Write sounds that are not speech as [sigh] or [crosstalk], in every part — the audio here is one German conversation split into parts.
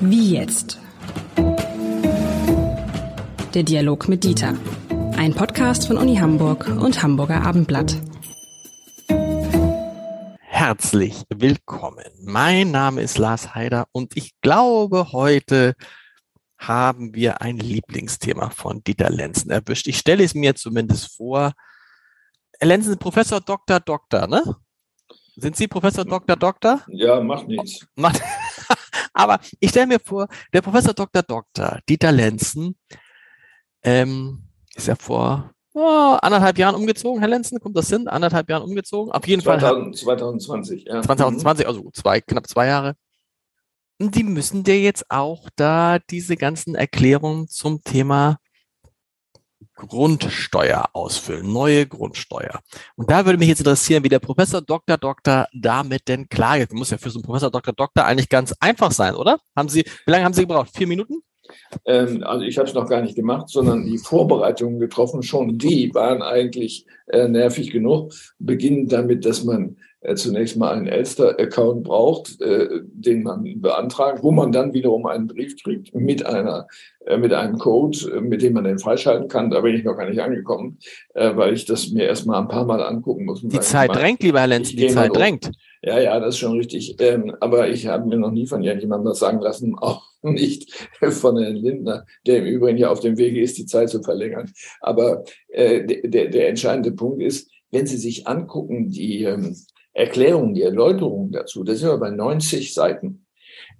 Wie jetzt? Der Dialog mit Dieter. Ein Podcast von Uni Hamburg und Hamburger Abendblatt. Herzlich willkommen. Mein Name ist Lars Heider und ich glaube, heute haben wir ein Lieblingsthema von Dieter Lenzen erwischt. Ich stelle es mir zumindest vor. Herr Lenzen, Professor Dr. Doktor, ne? Sind Sie Professor Dr. Doktor? Ja, macht nichts. Macht, [laughs] aber ich stelle mir vor, der Professor Dr. Doktor Dieter Lenzen ähm, ist ja vor oh, anderthalb Jahren umgezogen, Herr Lenzen, kommt das hin? Anderthalb Jahren umgezogen? Auf jeden 2000, Fall. 2020, ja. 2020, also zwei, knapp zwei Jahre. Die müssen dir jetzt auch da diese ganzen Erklärungen zum Thema Grundsteuer ausfüllen, neue Grundsteuer. Und da würde mich jetzt interessieren, wie der Professor Dr. Doktor damit denn klargeht. Muss ja für so einen Professor Dr. Doktor eigentlich ganz einfach sein, oder? Haben Sie, wie lange haben Sie gebraucht? Vier Minuten? Ähm, also ich habe es noch gar nicht gemacht, sondern die Vorbereitungen getroffen. Schon die waren eigentlich äh, nervig genug. Beginnen damit, dass man zunächst mal einen Elster-Account braucht, äh, den man beantragt, wo man dann wiederum einen Brief kriegt mit einer äh, mit einem Code, äh, mit dem man den freischalten kann. Da bin ich noch gar nicht angekommen, äh, weil ich das mir erstmal ein paar Mal angucken muss. Die Zeit mal, drängt, lieber Herr Lenz, die Zeit drängt. Ja, ja, das ist schon richtig. Ähm, aber ich habe mir noch nie von irgendjemandem das sagen lassen, [laughs] auch nicht von Herrn Lindner, der im Übrigen ja auf dem Wege ist, die Zeit zu verlängern. Aber äh, der, der entscheidende Punkt ist, wenn Sie sich angucken, die Erklärungen, die Erläuterungen dazu, das sind wir bei 90 Seiten.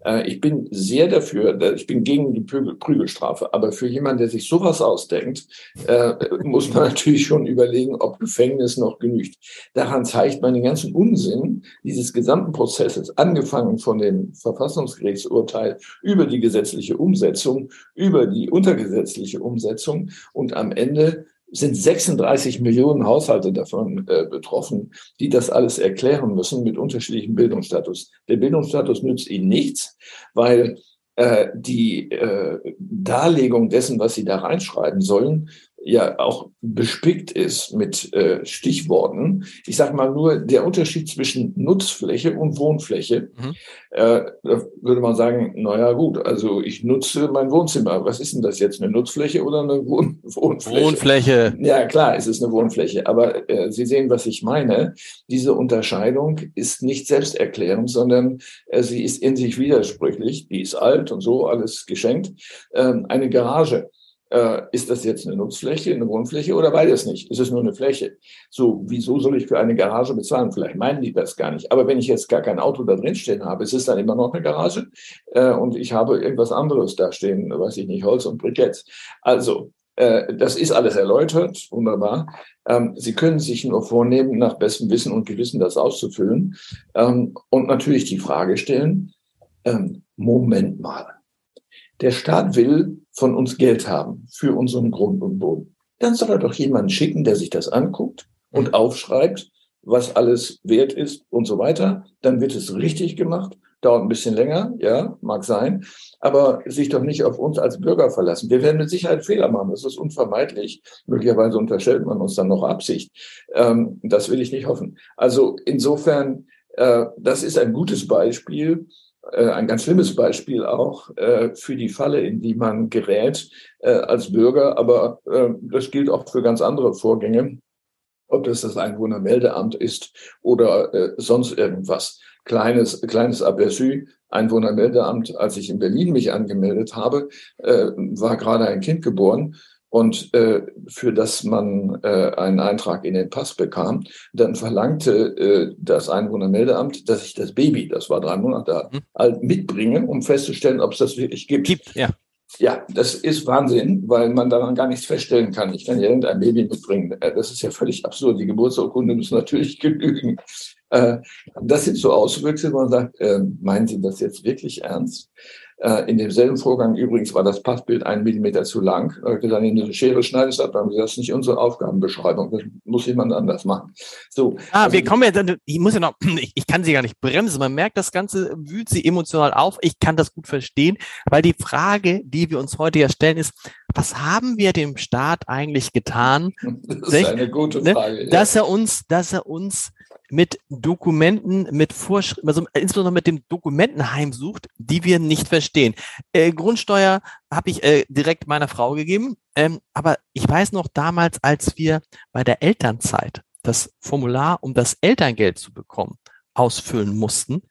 Äh, ich bin sehr dafür, ich bin gegen die Prügelstrafe, aber für jemanden, der sich sowas ausdenkt, äh, muss man [laughs] natürlich schon überlegen, ob Gefängnis noch genügt. Daran zeigt man den ganzen Unsinn dieses gesamten Prozesses, angefangen von dem Verfassungsgerichtsurteil über die gesetzliche Umsetzung, über die untergesetzliche Umsetzung und am Ende sind 36 Millionen Haushalte davon äh, betroffen, die das alles erklären müssen mit unterschiedlichem Bildungsstatus. Der Bildungsstatus nützt ihnen nichts, weil äh, die äh, Darlegung dessen, was sie da reinschreiben sollen, ja auch bespickt ist mit äh, Stichworten. Ich sage mal nur, der Unterschied zwischen Nutzfläche und Wohnfläche, mhm. äh, da würde man sagen, naja gut, also ich nutze mein Wohnzimmer. Was ist denn das jetzt, eine Nutzfläche oder eine Wohn Wohnfläche? Wohnfläche. Ja klar, es ist eine Wohnfläche, aber äh, Sie sehen, was ich meine. Diese Unterscheidung ist nicht selbsterklärend, sondern äh, sie ist in sich widersprüchlich. Die ist alt und so, alles geschenkt. Ähm, eine Garage äh, ist das jetzt eine Nutzfläche, eine Wohnfläche oder beides nicht? Ist es nur eine Fläche? So, wieso soll ich für eine Garage bezahlen? Vielleicht meinen die das gar nicht. Aber wenn ich jetzt gar kein Auto da drin stehen habe, ist es dann immer noch eine Garage äh, und ich habe irgendwas anderes da stehen, weiß ich nicht, Holz und Briketts. Also, äh, das ist alles erläutert, wunderbar. Ähm, Sie können sich nur vornehmen, nach bestem Wissen und Gewissen das auszufüllen ähm, und natürlich die Frage stellen, ähm, Moment mal, der Staat will von uns Geld haben für unseren Grund und Boden. Dann soll er doch jemanden schicken, der sich das anguckt und mhm. aufschreibt, was alles wert ist und so weiter. Dann wird es richtig gemacht. Dauert ein bisschen länger, ja, mag sein, aber sich doch nicht auf uns als Bürger verlassen. Wir werden mit Sicherheit Fehler machen, das ist unvermeidlich. Möglicherweise unterstellt man uns dann noch Absicht. Ähm, das will ich nicht hoffen. Also insofern, äh, das ist ein gutes Beispiel ein ganz schlimmes Beispiel auch äh, für die Falle, in die man gerät äh, als Bürger. Aber das gilt auch für ganz andere Vorgänge, ob das das Einwohnermeldeamt ist oder sonst irgendwas. Kleines, kleines Aperçu, Einwohnermeldeamt, als ich in Berlin mich angemeldet habe, war gerade ein Kind geboren und äh, für das man äh, einen Eintrag in den Pass bekam, dann verlangte äh, das Einwohnermeldeamt, dass ich das Baby, das war drei Monate mhm. alt, mitbringe, um festzustellen, ob es das wirklich gibt. Gibt, ja. Ja, das ist Wahnsinn, weil man daran gar nichts feststellen kann. Ich kann ja irgendein Baby mitbringen. Äh, das ist ja völlig absurd. Die Geburtsurkunde muss natürlich [laughs] genügen. Äh, das sind so Auswüchse, wo man sagt, äh, meinen Sie das jetzt wirklich ernst? Äh, in demselben Vorgang übrigens war das Passbild einen Millimeter zu lang. Da dann in eine Schere schneidest ab, dann das ist nicht unsere Aufgabenbeschreibung. Das muss jemand anders machen. So. Ah, also, wir kommen jetzt, ich muss ja noch, [clears throat] ich, ich kann sie gar nicht bremsen. Man merkt, das Ganze wühlt sie emotional auf. Ich kann das gut verstehen, weil die Frage, die wir uns heute ja stellen, ist, was haben wir dem Staat eigentlich getan? [laughs] Das ist eine gute ne, Frage. Ne, dass er uns, dass er uns mit Dokumenten, mit Vorschriften, also insbesondere mit dem Dokumentenheim sucht, die wir nicht verstehen. Äh, Grundsteuer habe ich äh, direkt meiner Frau gegeben, ähm, aber ich weiß noch damals, als wir bei der Elternzeit das Formular, um das Elterngeld zu bekommen, ausfüllen mussten,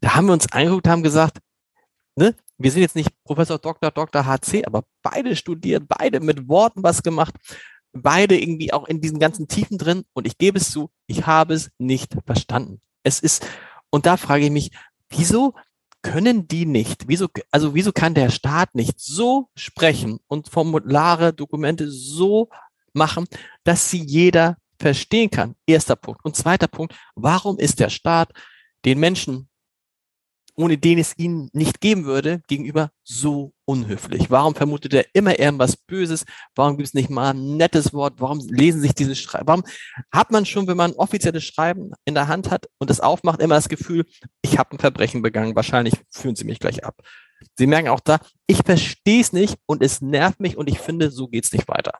da haben wir uns angeguckt, haben gesagt, ne, wir sind jetzt nicht Professor Dr. Dr. HC, aber beide studiert, beide mit Worten was gemacht, beide irgendwie auch in diesen ganzen Tiefen drin. Und ich gebe es zu, ich habe es nicht verstanden. Es ist, und da frage ich mich, wieso können die nicht, wieso, also wieso kann der Staat nicht so sprechen und Formulare, Dokumente so machen, dass sie jeder verstehen kann? Erster Punkt. Und zweiter Punkt, warum ist der Staat den Menschen ohne den es ihn nicht geben würde, gegenüber so unhöflich? Warum vermutet er immer irgendwas Böses? Warum gibt es nicht mal ein nettes Wort? Warum lesen sich diese Schreiben? Warum hat man schon, wenn man ein offizielles Schreiben in der Hand hat und es aufmacht, immer das Gefühl, ich habe ein Verbrechen begangen, wahrscheinlich führen Sie mich gleich ab. Sie merken auch da, ich verstehe es nicht und es nervt mich und ich finde, so geht es nicht weiter.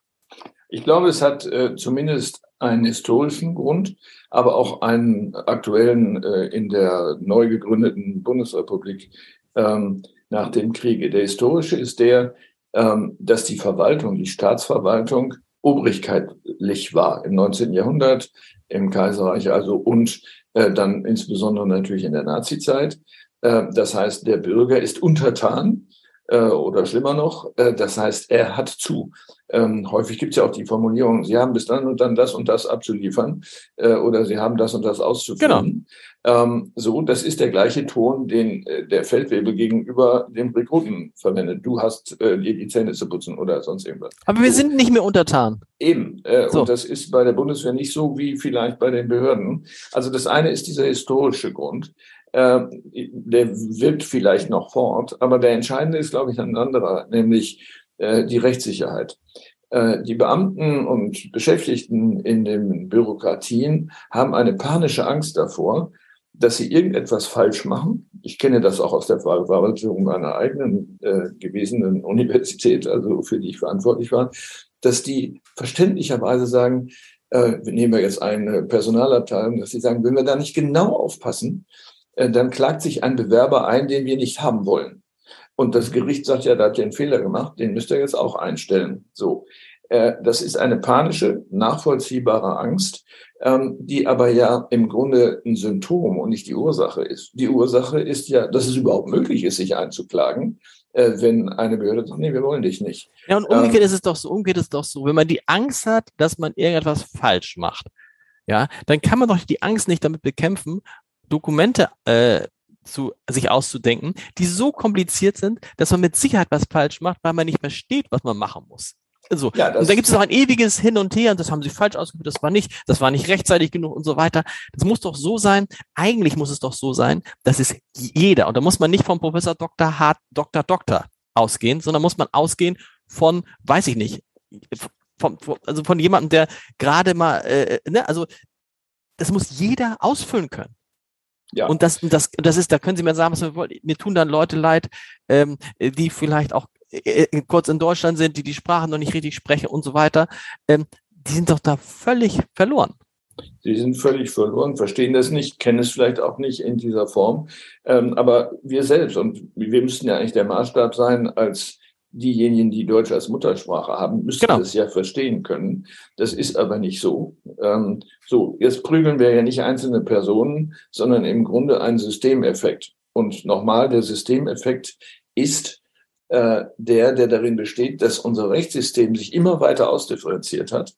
Ich glaube, es hat äh, zumindest einen historischen Grund, aber auch einen aktuellen äh, in der neu gegründeten Bundesrepublik ähm, nach dem Kriege. Der historische ist der, ähm, dass die Verwaltung, die Staatsverwaltung obrigkeitlich war im 19. Jahrhundert, im Kaiserreich also und äh, dann insbesondere natürlich in der Nazizeit. Äh, das heißt, der Bürger ist untertan äh, oder schlimmer noch, äh, das heißt, er hat zu. Ähm, häufig gibt es ja auch die Formulierung, Sie haben bis dann und dann das und das abzuliefern äh, oder Sie haben das und das auszuführen. Genau. Ähm, so, das ist der gleiche Ton, den äh, der Feldwebel gegenüber dem Rekruten verwendet. Du hast äh, dir die Zähne zu putzen oder sonst irgendwas. Aber wir so. sind nicht mehr untertan. Eben. Äh, so. Und das ist bei der Bundeswehr nicht so wie vielleicht bei den Behörden. Also das eine ist dieser historische Grund. Äh, der wirkt vielleicht noch fort, aber der entscheidende ist, glaube ich, ein anderer, nämlich äh, die Rechtssicherheit. Äh, die Beamten und Beschäftigten in den Bürokratien haben eine panische Angst davor, dass sie irgendetwas falsch machen. Ich kenne das auch aus der Verwaltung meiner eigenen äh, gewesenen Universität, also für die ich verantwortlich war, dass die verständlicherweise sagen, äh, nehmen wir jetzt eine Personalabteilung, dass sie sagen, wenn wir da nicht genau aufpassen, dann klagt sich ein Bewerber ein, den wir nicht haben wollen. Und das Gericht sagt ja, da hat ihr einen Fehler gemacht, den müsst ihr jetzt auch einstellen. So. Äh, das ist eine panische, nachvollziehbare Angst, ähm, die aber ja im Grunde ein Symptom und nicht die Ursache ist. Die Ursache ist ja, dass es überhaupt möglich ist, sich einzuklagen, äh, wenn eine Behörde sagt, nee, wir wollen dich nicht. Ja, und umgekehrt ähm, ist es doch so, umgekehrt ist es doch so, wenn man die Angst hat, dass man irgendetwas falsch macht, ja, dann kann man doch die Angst nicht damit bekämpfen, Dokumente äh, zu, sich auszudenken, die so kompliziert sind, dass man mit Sicherheit was falsch macht, weil man nicht versteht, was man machen muss. So. Ja, und da gibt es auch ein ewiges Hin und Her und das haben sie falsch ausgeführt, das war nicht, das war nicht rechtzeitig genug und so weiter. Das muss doch so sein, eigentlich muss es doch so sein, dass es jeder, und da muss man nicht vom Professor Dr. Hart, Dr. Dr. ausgehen, sondern muss man ausgehen von, weiß ich nicht, von, also von jemandem, der gerade mal, äh, ne, also das muss jeder ausfüllen können. Ja. Und das, das, das ist, da können Sie mir sagen, was wir wollen. Mir tun dann Leute leid, ähm, die vielleicht auch äh, äh, kurz in Deutschland sind, die die Sprache noch nicht richtig sprechen und so weiter. Ähm, die sind doch da völlig verloren. Sie sind völlig verloren, verstehen das nicht, kennen es vielleicht auch nicht in dieser Form. Ähm, aber wir selbst, und wir müssten ja eigentlich der Maßstab sein als diejenigen, die Deutsch als Muttersprache haben, müssen genau. das ja verstehen können. Das ist aber nicht so. Ähm, so, jetzt prügeln wir ja nicht einzelne Personen, sondern im Grunde einen Systemeffekt. Und nochmal, der Systemeffekt ist, der, der darin besteht, dass unser Rechtssystem sich immer weiter ausdifferenziert hat.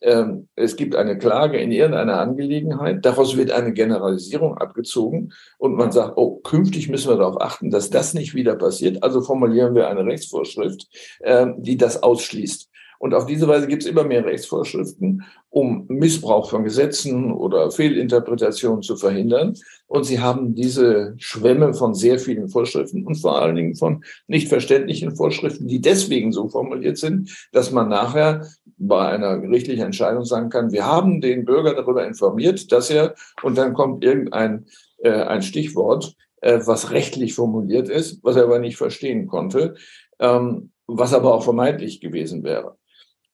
Ähm, es gibt eine Klage in irgendeiner Angelegenheit, daraus wird eine Generalisierung abgezogen und man sagt, oh, künftig müssen wir darauf achten, dass das nicht wieder passiert. Also formulieren wir eine Rechtsvorschrift, äh, die das ausschließt. Und auf diese Weise gibt es immer mehr Rechtsvorschriften, um Missbrauch von Gesetzen oder Fehlinterpretationen zu verhindern. Und sie haben diese Schwämme von sehr vielen Vorschriften und vor allen Dingen von nicht verständlichen Vorschriften, die deswegen so formuliert sind, dass man nachher bei einer gerichtlichen Entscheidung sagen kann, wir haben den Bürger darüber informiert, dass er, und dann kommt irgendein äh, ein Stichwort, äh, was rechtlich formuliert ist, was er aber nicht verstehen konnte, ähm, was aber auch vermeintlich gewesen wäre.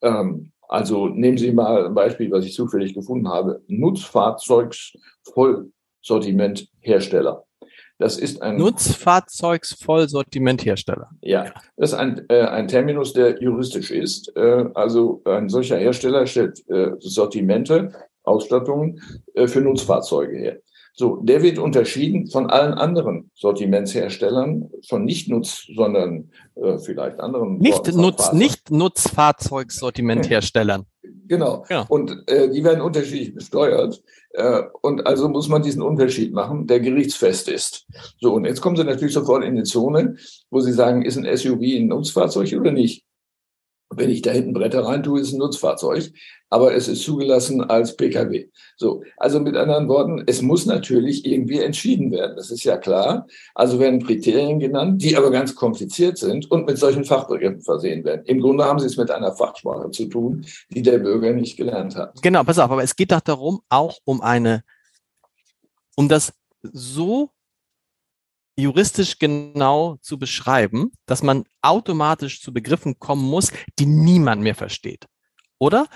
Ähm, Also nehmen Sie mal ein Beispiel, was ich zufällig gefunden habe. Nutzfahrzeugsvollsortimenthersteller. Das ist ein Nutzfahrzeugsvollsortimenthersteller. Ja, das ist ein, äh, ein Terminus, der juristisch ist. Äh, also ein solcher Hersteller stellt äh, Sortimente, Ausstattungen äh, für Nutzfahrzeuge her. So, der wird unterschieden von allen anderen Sortimentsherstellern, von nicht Nutz, sondern äh, vielleicht anderen. Nicht Nutz, nicht Nutzfahrzeugsortimentherstellern. [laughs] Genau. Ja. Und äh, die werden unterschiedlich besteuert. Äh, und also muss man diesen Unterschied machen, der gerichtsfest ist. So, und jetzt kommen Sie natürlich sofort in die Zone, wo Sie sagen, ist ein SUV ein Nutzfahrzeug oder nicht? Wenn ich da hinten Bretter rein tue, ist es ein Nutzfahrzeug, aber es ist zugelassen als Pkw. So, also mit anderen Worten, es muss natürlich irgendwie entschieden werden. Das ist ja klar. Also werden Kriterien genannt, die aber ganz kompliziert sind und mit solchen Fachbegriffen versehen werden. Im Grunde haben sie es mit einer Fachsprache zu tun, die der Bürger nicht gelernt hat. Genau, pass auf, aber es geht doch darum, auch um eine, um das so juristisch genau zu beschreiben, dass man automatisch zu Begriffen kommen muss, die niemand mehr versteht. Oder?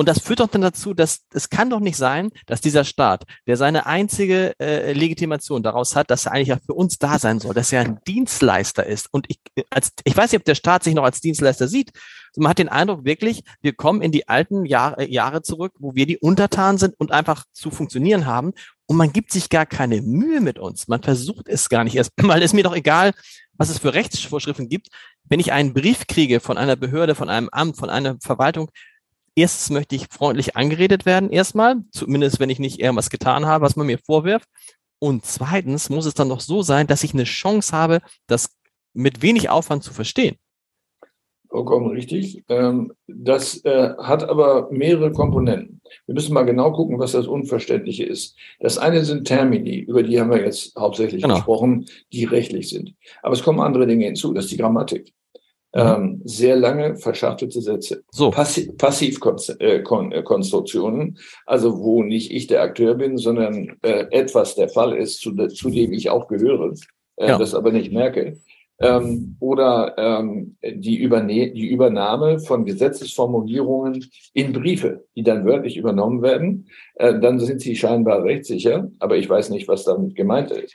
Und das führt doch dann dazu, dass es kann doch nicht sein, dass dieser Staat, der seine einzige äh, Legitimation daraus hat, dass er eigentlich ja für uns da sein soll, dass er ein Dienstleister ist. Und ich, als, ich weiß nicht, ob der Staat sich noch als Dienstleister sieht. Man hat den Eindruck wirklich, wir kommen in die alten Jahr, äh, Jahre zurück, wo wir die Untertan sind und einfach zu funktionieren haben. Und man gibt sich gar keine Mühe mit uns. Man versucht es gar nicht erst, weil es mir doch egal, was es für Rechtsvorschriften gibt. Wenn ich einen Brief kriege von einer Behörde, von einem Amt, von einer Verwaltung, erstens möchte ich freundlich angeredet werden, erstmal, zumindest wenn ich nicht irgendwas getan habe, was man mir vorwirft. Und zweitens muss es dann noch so sein, dass ich eine Chance habe, das mit wenig Aufwand zu verstehen. Vollkommen richtig. Ähm, das äh, hat aber mehrere Komponenten. Wir müssen mal genau gucken, was das Unverständliche ist. Das eine sind Termini, über die haben wir jetzt hauptsächlich genau. gesprochen, die rechtlich sind. Aber es kommen andere Dinge hinzu, das ist die Grammatik. Mhm. Ähm, sehr lange verschachtelte Sätze. So. Passi Passivkonstruktionen, äh, äh also wo nicht ich der Akteur bin, sondern äh, etwas der Fall ist, zu, zu dem ich auch gehöre, äh, ja. das aber nicht merke ähm, oder ähm, die, Überne die Übernahme von Gesetzesformulierungen in Briefe, die dann wörtlich übernommen werden, äh, dann sind sie scheinbar rechtssicher, aber ich weiß nicht, was damit gemeint ist.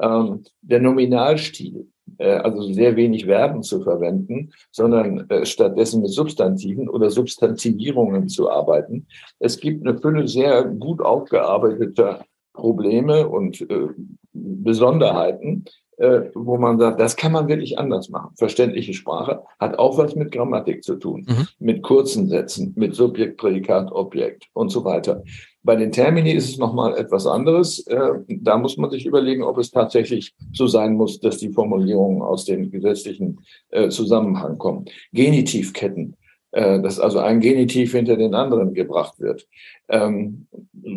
Ähm, der Nominalstil, also sehr wenig Verben zu verwenden, sondern äh, stattdessen mit Substantiven oder Substantivierungen zu arbeiten. Es gibt eine Fülle sehr gut aufgearbeiteter Probleme und äh, Besonderheiten, äh, wo man sagt, das kann man wirklich anders machen. Verständliche Sprache hat auch was mit Grammatik zu tun, mhm. mit kurzen Sätzen, mit Subjekt, Prädikat, Objekt und so weiter. Bei den Termini ist es nochmal etwas anderes. Äh, da muss man sich überlegen, ob es tatsächlich so sein muss, dass die Formulierungen aus dem gesetzlichen äh, Zusammenhang kommen. Genitivketten äh, dass also ein Genitiv hinter den anderen gebracht wird. Ähm,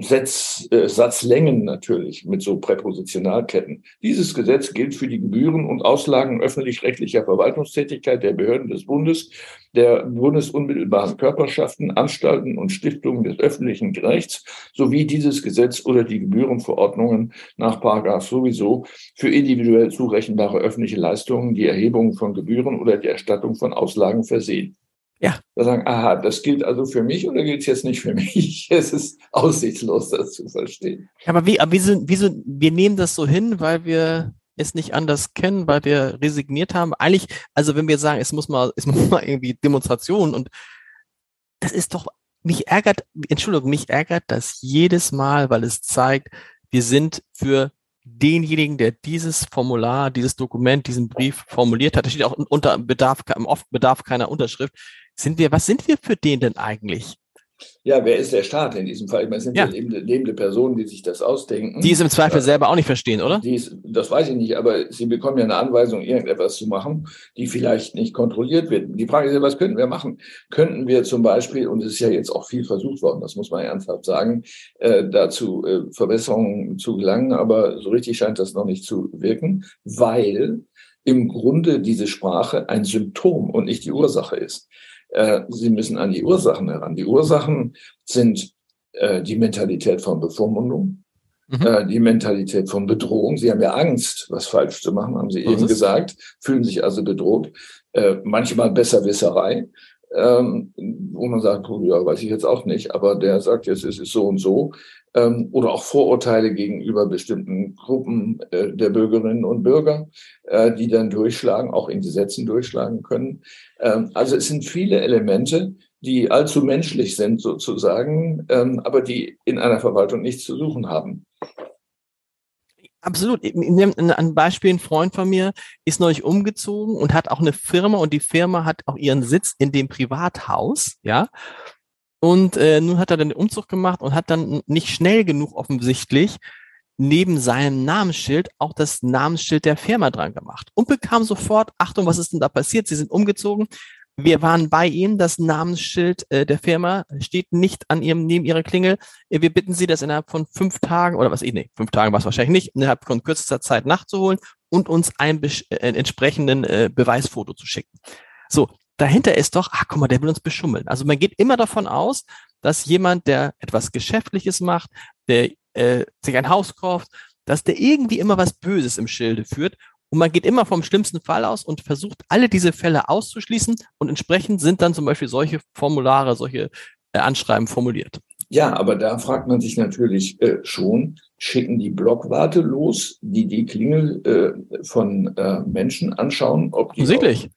Satz, äh, Satzlängen natürlich mit so Präpositionalketten. Dieses Gesetz gilt für die Gebühren und Auslagen öffentlich-rechtlicher Verwaltungstätigkeit der Behörden des Bundes, der bundesunmittelbaren Körperschaften, Anstalten und Stiftungen des öffentlichen Rechts sowie dieses Gesetz oder die Gebührenverordnungen nach Paragraph sowieso für individuell zurechenbare öffentliche Leistungen, die Erhebung von Gebühren oder die Erstattung von Auslagen versehen. Ja. Da sagen, aha, das gilt also für mich oder gilt es jetzt nicht für [laughs] mich? Es ist aussichtslos, das zu verstehen. Ja, aber wie, aber wieso, wieso, wir nehmen das so hin, weil wir es nicht anders kennen, weil wir resigniert haben. Eigentlich, also wenn wir sagen, es muss mal, [laughs] es muss mal irgendwie Demonstrationen und das ist doch, mich ärgert, Entschuldigung, mich ärgert das jedes Mal, weil es zeigt, wir sind für denjenigen, der dieses Formular, dieses Dokument, diesen Brief formuliert hat, da steht auch unter Bedarf, oft Bedarf keiner Unterschrift, sind wir, was sind wir für den denn eigentlich? Ja, wer ist der Staat in diesem Fall? Ich meine, es sind ja, lebende, lebende, Personen, die sich das ausdenken. Die es im Zweifel ja, selber auch nicht verstehen, oder? Ist, das weiß ich nicht, aber sie bekommen ja eine Anweisung, irgendetwas zu machen, die vielleicht nicht kontrolliert wird. Die Frage ist ja, was könnten wir machen? Könnten wir zum Beispiel, und es ist ja jetzt auch viel versucht worden, das muss man ernsthaft sagen, äh, dazu äh, Verbesserungen zu gelangen, aber so richtig scheint das noch nicht zu wirken, weil im Grunde diese Sprache ein Symptom und nicht die Ursache ist. Äh, sie müssen an die Ursachen heran. Die Ursachen sind äh, die Mentalität von Bevormundung, mhm. äh, die Mentalität von Bedrohung. Sie haben ja Angst, was falsch zu machen, haben Sie was eben ist? gesagt, fühlen sich also bedroht. Äh, manchmal Besserwisserei. Ähm, wo man sagt, ja, weiß ich jetzt auch nicht, aber der sagt jetzt, es ist so und so. Ähm, oder auch Vorurteile gegenüber bestimmten Gruppen äh, der Bürgerinnen und Bürger, äh, die dann durchschlagen, auch in Gesetzen durchschlagen können. Ähm, also es sind viele Elemente, die allzu menschlich sind sozusagen, ähm, aber die in einer Verwaltung nichts zu suchen haben. Absolut. Ein Beispiel, ein Freund von mir ist neulich umgezogen und hat auch eine Firma und die Firma hat auch ihren Sitz in dem Privathaus, ja. Und äh, nun hat er dann den Umzug gemacht und hat dann nicht schnell genug offensichtlich neben seinem Namensschild auch das Namensschild der Firma dran gemacht und bekam sofort, Achtung, was ist denn da passiert? Sie sind umgezogen, wir waren bei Ihnen. Das Namensschild äh, der Firma steht nicht an Ihrem, neben Ihrer Klingel. Äh, wir bitten Sie, das innerhalb von fünf Tagen oder was, eh, nee, fünf Tagen war es wahrscheinlich nicht, innerhalb von kürzester Zeit nachzuholen und uns ein äh, entsprechenden äh, Beweisfoto zu schicken. So, dahinter ist doch, ach guck mal, der will uns beschummeln. Also man geht immer davon aus, dass jemand, der etwas Geschäftliches macht, der äh, sich ein Haus kauft, dass der irgendwie immer was Böses im Schilde führt und man geht immer vom schlimmsten Fall aus und versucht, alle diese Fälle auszuschließen. Und entsprechend sind dann zum Beispiel solche Formulare, solche äh, Anschreiben formuliert. Ja, aber da fragt man sich natürlich äh, schon, schicken die Blockwarte los, die die Klingel äh, von äh, Menschen anschauen? Ob die. Auch,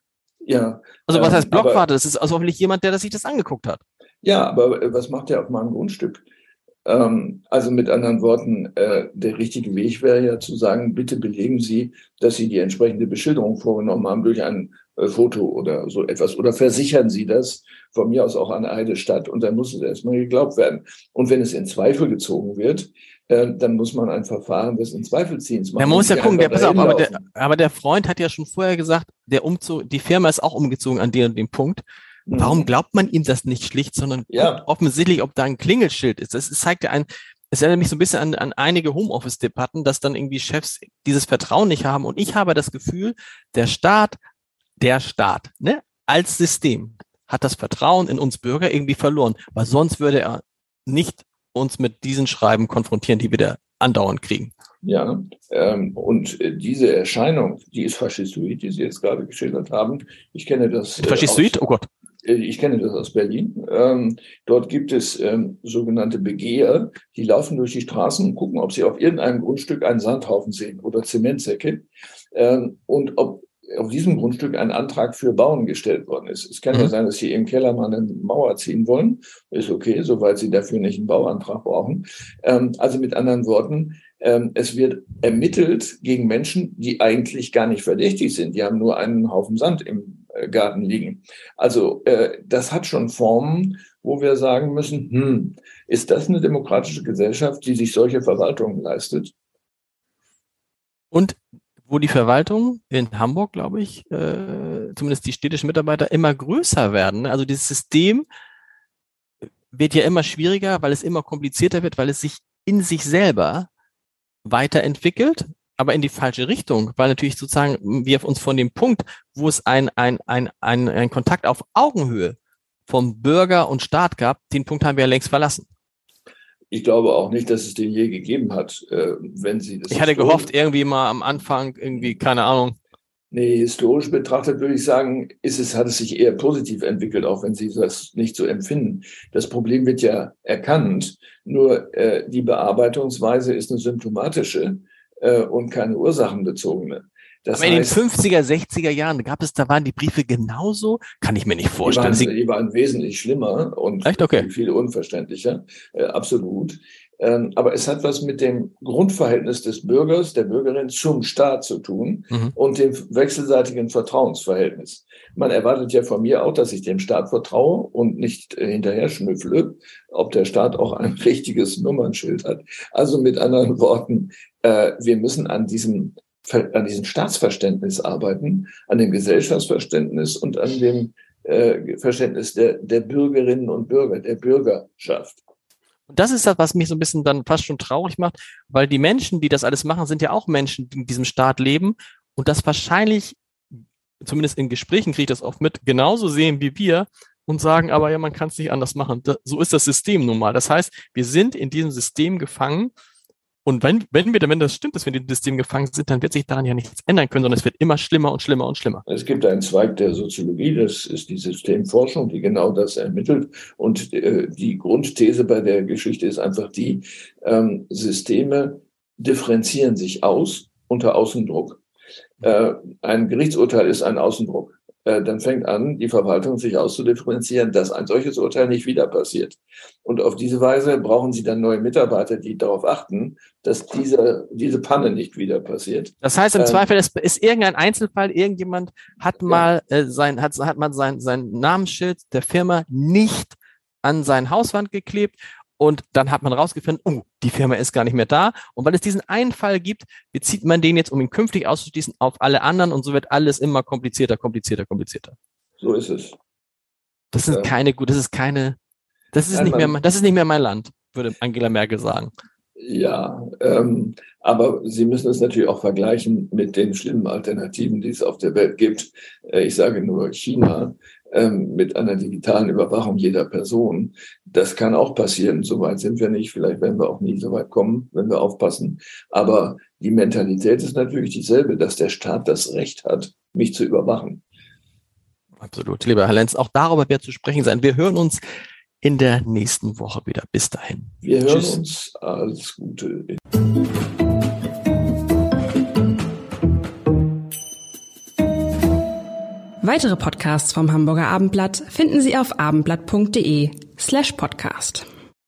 ja. Also was heißt Blockwarte? Aber, das ist also hoffentlich jemand, der das sich das angeguckt hat. Ja, aber äh, was macht der auf meinem Grundstück? Ähm, also mit anderen Worten, äh, der richtige Weg wäre ja zu sagen, bitte belegen Sie, dass Sie die entsprechende Beschilderung vorgenommen haben durch ein äh, Foto oder so etwas. Oder versichern Sie das von mir aus auch an eine Stadt und dann muss es erstmal geglaubt werden. Und wenn es in Zweifel gezogen wird, äh, dann muss man ein Verfahren des in Zweifel ziehens machen. Man muss ja gucken, der, pass auf, aber der, aber der Freund hat ja schon vorher gesagt, der Umzug, die Firma ist auch umgezogen an dem und dem Punkt. Warum mhm. glaubt man ihm das nicht schlicht, sondern ja. offensichtlich, ob da ein Klingelschild ist? Das zeigt ja ein, es erinnert mich so ein bisschen an, an einige Homeoffice-Debatten, dass dann irgendwie Chefs dieses Vertrauen nicht haben. Und ich habe das Gefühl, der Staat, der Staat, ne, als System hat das Vertrauen in uns Bürger irgendwie verloren, weil sonst würde er nicht uns mit diesen Schreiben konfrontieren, die wir da andauernd kriegen. Ja, ähm, und äh, diese Erscheinung, die ist faschistoid, die Sie jetzt gerade geschildert haben. Ich kenne das. Äh, faschistoid? oh Gott. Äh, ich kenne das aus Berlin. Ähm, dort gibt es ähm, sogenannte Begeher, die laufen durch die Straßen und gucken, ob sie auf irgendeinem Grundstück einen Sandhaufen sehen oder Zementsäcke ähm, und ob auf diesem Grundstück ein Antrag für Bauen gestellt worden ist. Es kann mhm. ja sein, dass Sie im Keller mal eine Mauer ziehen wollen. Ist okay, soweit Sie dafür nicht einen Bauantrag brauchen. Ähm, also mit anderen Worten, ähm, es wird ermittelt gegen Menschen, die eigentlich gar nicht verdächtig sind. Die haben nur einen Haufen Sand im Garten liegen. Also äh, das hat schon Formen, wo wir sagen müssen, hm, ist das eine demokratische Gesellschaft, die sich solche Verwaltungen leistet? Und wo die Verwaltung in Hamburg, glaube ich, äh, zumindest die städtischen Mitarbeiter immer größer werden. Also dieses System wird ja immer schwieriger, weil es immer komplizierter wird, weil es sich in sich selber weiterentwickelt aber in die falsche Richtung, weil natürlich sozusagen wir uns von dem Punkt, wo es ein, ein, ein, ein, ein Kontakt auf Augenhöhe vom Bürger und Staat gab, den Punkt haben wir ja längst verlassen. Ich glaube auch nicht, dass es den je gegeben hat, äh, wenn Sie das. Ich hatte gehofft, irgendwie mal am Anfang, irgendwie, keine Ahnung. Nee, historisch betrachtet würde ich sagen, ist es, hat es sich eher positiv entwickelt, auch wenn Sie das nicht so empfinden. Das Problem wird ja erkannt, nur äh, die Bearbeitungsweise ist eine symptomatische äh, und keine ursachenbezogene. Das Aber heißt, in den 50er, 60er Jahren gab es, da waren die Briefe genauso? Kann ich mir nicht vorstellen. Die waren, die waren wesentlich schlimmer und Echt? Okay. viel unverständlicher. Äh, absolut. Ähm, aber es hat was mit dem Grundverhältnis des Bürgers, der Bürgerin zum Staat zu tun mhm. und dem wechselseitigen Vertrauensverhältnis. Man erwartet ja von mir auch, dass ich dem Staat vertraue und nicht äh, hinterher schnüffle, ob der Staat auch ein [laughs] richtiges Nummernschild hat. Also mit anderen [laughs] Worten, äh, wir müssen an diesem an diesem Staatsverständnis arbeiten, an dem Gesellschaftsverständnis und an dem äh, Verständnis der, der Bürgerinnen und Bürger, der Bürgerschaft. Das ist das, was mich so ein bisschen dann fast schon traurig macht, weil die Menschen, die das alles machen, sind ja auch Menschen, die in diesem Staat leben und das wahrscheinlich, zumindest in Gesprächen kriege ich das oft mit, genauso sehen wie wir und sagen, aber ja, man kann es nicht anders machen. so ist das System nun mal. Das heißt, wir sind in diesem System gefangen Und wenn, wenn wir, wenn das stimmt, dass wir in dem System gefangen sind, dann wird sich daran ja nichts ändern können, sondern es wird immer schlimmer und schlimmer und schlimmer. Es gibt einen Zweig der Soziologie, das ist die Systemforschung, die genau das ermittelt. Und äh, die Grundthese bei der Geschichte ist einfach die, ähm, Systeme differenzieren sich aus unter Außendruck. Äh, ein Gerichtsurteil ist ein Außendruck. Äh, dann fängt an, die Verwaltung sich auszudifferenzieren, dass ein solches Urteil nicht wieder passiert. Und auf diese Weise brauchen Sie dann neue Mitarbeiter, die darauf achten, dass diese, diese Panne nicht wieder passiert. Das heißt, im ähm, Zweifel ist, ist irgendein Einzelfall, irgendjemand hat mal äh, sein, hat, hat mal sein, sein Namensschild der Firma nicht an sein Hauswand geklebt und dann hat man rausgefunden, oh, die Firma ist gar nicht mehr da. Und weil es diesen einen Fall gibt, bezieht man den jetzt, um ihn künftig auszuschließen, auf alle anderen und so wird alles immer komplizierter, komplizierter, komplizierter. So ist es. Das sind ja. keine gut, das ist keine, das ist Nein, nicht mehr, das ist nicht mehr mein Land, würde Angela Merkel sagen. Ja, ähm, aber Sie müssen es natürlich auch vergleichen mit den schlimmen Alternativen, die es auf der Welt gibt. Äh, ich sage nur China ähm, mit einer digitalen Überwachung jeder Person. Das kann auch passieren. Soweit sind wir nicht. Vielleicht werden wir auch nie so weit kommen, wenn wir aufpassen. Aber die Mentalität ist natürlich dieselbe, dass der Staat das Recht hat, mich zu überwachen. Absolut. Lieber Herr Lenz, auch darüber wird zu sprechen sein. Wir hören uns in der nächsten Woche wieder. Bis dahin. Wir hören Tschüss. uns. Alles Gute. Weitere Podcasts vom Hamburger Abendblatt finden Sie auf abendblatt.de slash podcast.